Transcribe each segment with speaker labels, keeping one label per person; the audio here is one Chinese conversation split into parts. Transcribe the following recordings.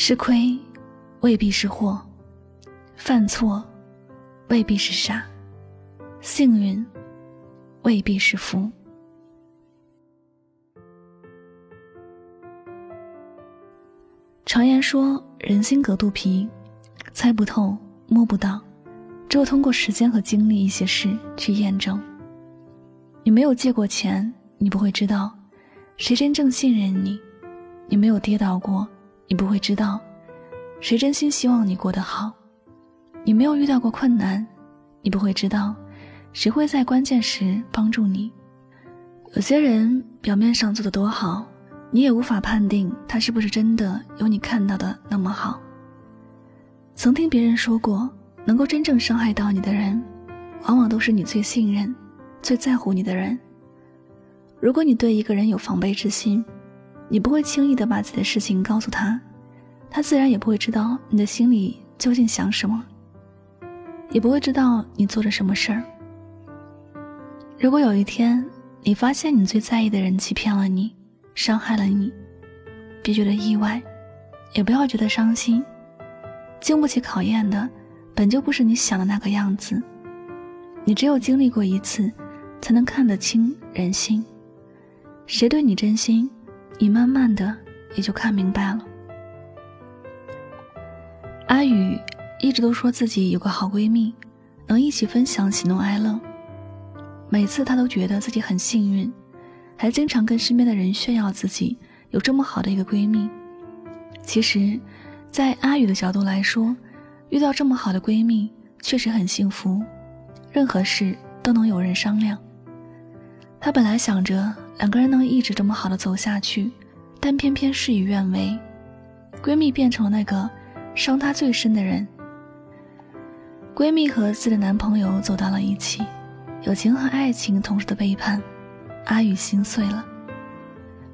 Speaker 1: 吃亏未必是祸，犯错未必是傻，幸运未必是福。常言说：“人心隔肚皮，猜不透，摸不到，只有通过时间和经历一些事去验证。”你没有借过钱，你不会知道谁真正信任你；你没有跌倒过，你不会知道谁真心希望你过得好；你没有遇到过困难，你不会知道谁会在关键时帮助你。有些人表面上做的多好。你也无法判定他是不是真的有你看到的那么好。曾听别人说过，能够真正伤害到你的人，往往都是你最信任、最在乎你的人。如果你对一个人有防备之心，你不会轻易的把自己的事情告诉他，他自然也不会知道你的心里究竟想什么，也不会知道你做着什么事儿。如果有一天你发现你最在意的人欺骗了你，伤害了你，别觉得意外，也不要觉得伤心。经不起考验的，本就不是你想的那个样子。你只有经历过一次，才能看得清人心。谁对你真心，你慢慢的也就看明白了。阿宇一直都说自己有个好闺蜜，能一起分享喜怒哀乐。每次她都觉得自己很幸运。还经常跟身边的人炫耀自己有这么好的一个闺蜜。其实，在阿宇的角度来说，遇到这么好的闺蜜确实很幸福，任何事都能有人商量。她本来想着两个人能一直这么好的走下去，但偏偏事与愿违，闺蜜变成了那个伤她最深的人。闺蜜和自己的男朋友走到了一起，友情和爱情同时的背叛。阿宇心碎了。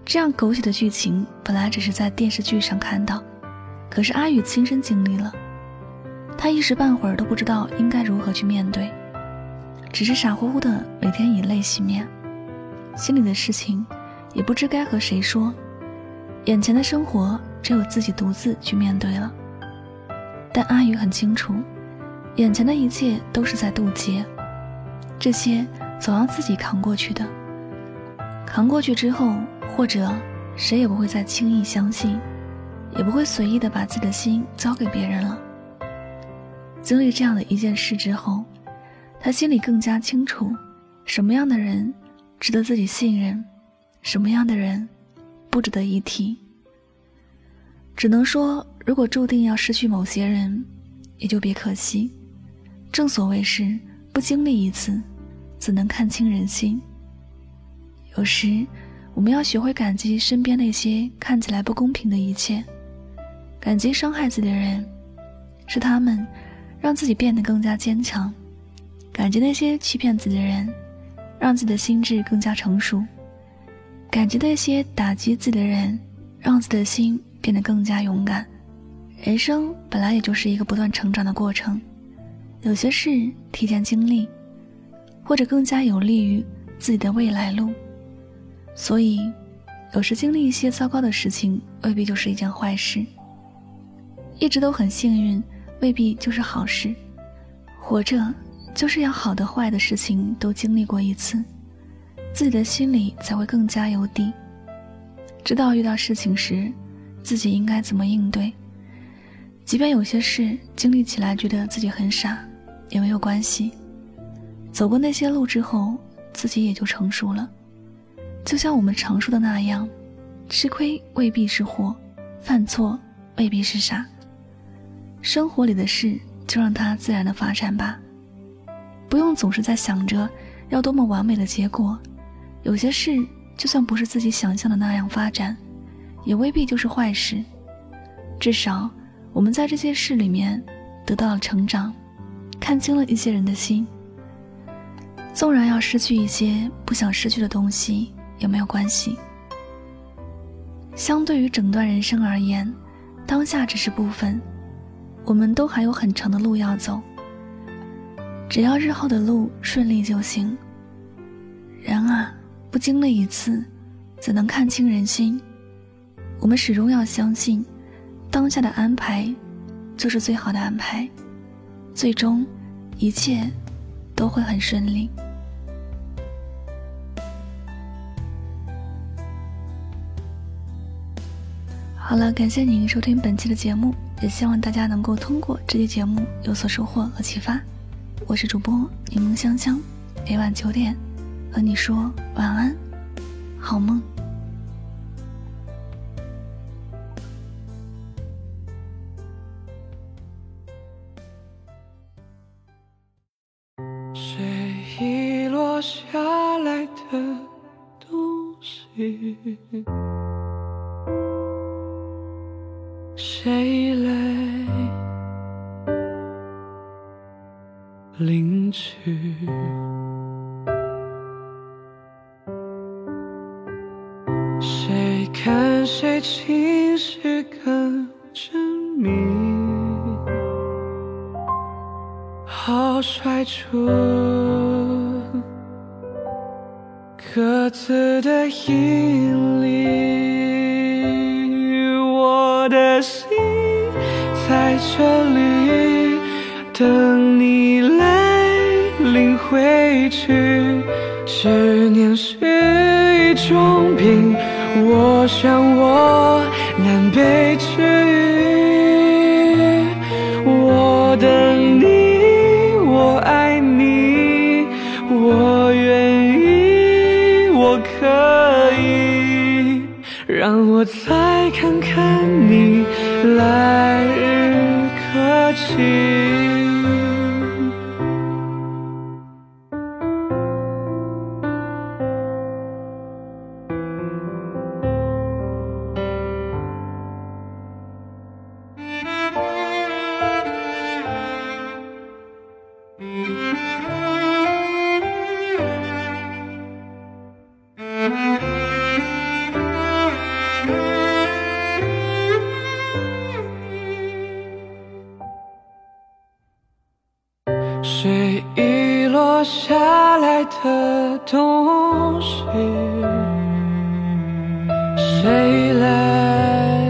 Speaker 1: 这样狗血的剧情本来只是在电视剧上看到，可是阿宇亲身经历了，他一时半会儿都不知道应该如何去面对，只是傻乎乎的每天以泪洗面，心里的事情也不知该和谁说，眼前的生活只有自己独自去面对了。但阿宇很清楚，眼前的一切都是在渡劫，这些总要自己扛过去的。扛过去之后，或者谁也不会再轻易相信，也不会随意的把自己的心交给别人了。经历这样的一件事之后，他心里更加清楚，什么样的人值得自己信任，什么样的人不值得一提。只能说，如果注定要失去某些人，也就别可惜。正所谓是不经历一次，怎能看清人心？有时，我们要学会感激身边那些看起来不公平的一切，感激伤害自己的人，是他们让自己变得更加坚强；感激那些欺骗自己的人，让自己的心智更加成熟；感激那些打击自己的人，让自己的心变得更加勇敢。人生本来也就是一个不断成长的过程，有些事提前经历，或者更加有利于自己的未来路。所以，有时经历一些糟糕的事情，未必就是一件坏事。一直都很幸运，未必就是好事。活着，就是要好的、坏的事情都经历过一次，自己的心里才会更加有底，知道遇到事情时，自己应该怎么应对。即便有些事经历起来觉得自己很傻，也没有关系。走过那些路之后，自己也就成熟了。就像我们常说的那样，吃亏未必是祸，犯错未必是傻。生活里的事就让它自然的发展吧，不用总是在想着要多么完美的结果。有些事就算不是自己想象的那样发展，也未必就是坏事。至少我们在这些事里面得到了成长，看清了一些人的心。纵然要失去一些不想失去的东西。也没有关系？相对于整段人生而言，当下只是部分，我们都还有很长的路要走。只要日后的路顺利就行。人啊，不经历一次，怎能看清人心？我们始终要相信，当下的安排就是最好的安排，最终一切都会很顺利。好了，感谢您收听本期的节目，也希望大家能够通过这期节目有所收获和启发。我是主播柠檬香香，每晚九点和你说晚安，好梦。
Speaker 2: 谁遗落下来的东西？谁来领取？谁看谁情绪更缜密？好甩出各自的引力，我的心在这里等你回去。思念是一种病，我想我难被治愈。我等你，我爱你，我愿意，我可以，让我再看看谁遗落下来的东西？谁来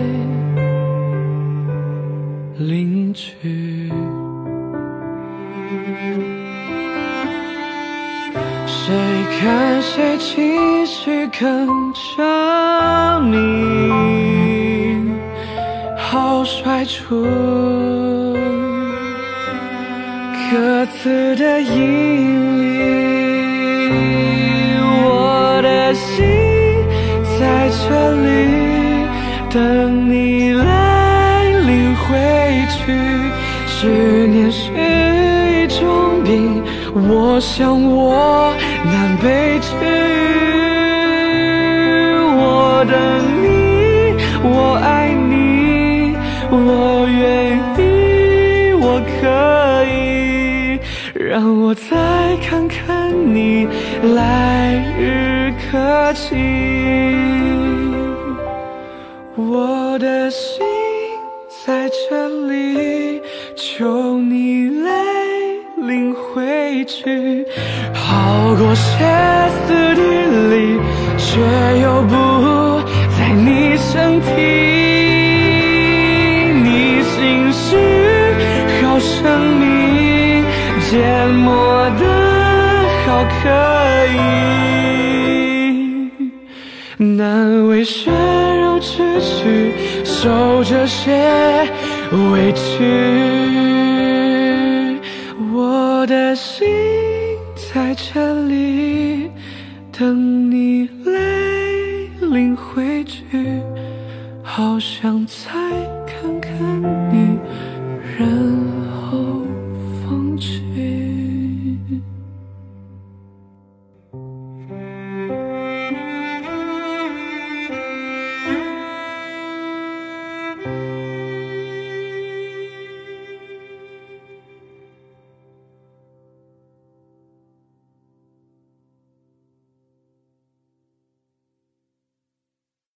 Speaker 2: 领取？谁看谁情绪更缜密？好甩出。各自的引力，我的心在这里等你来领回去。思念是一种病，我想我难被再看看你来日可期，我的心在这里，求你来领回去，好过歇斯底里，却又不在你身体，缄默的好可以，难为血肉之躯，受这些委屈。我的心在这里等你来领回去，好想再看看你人。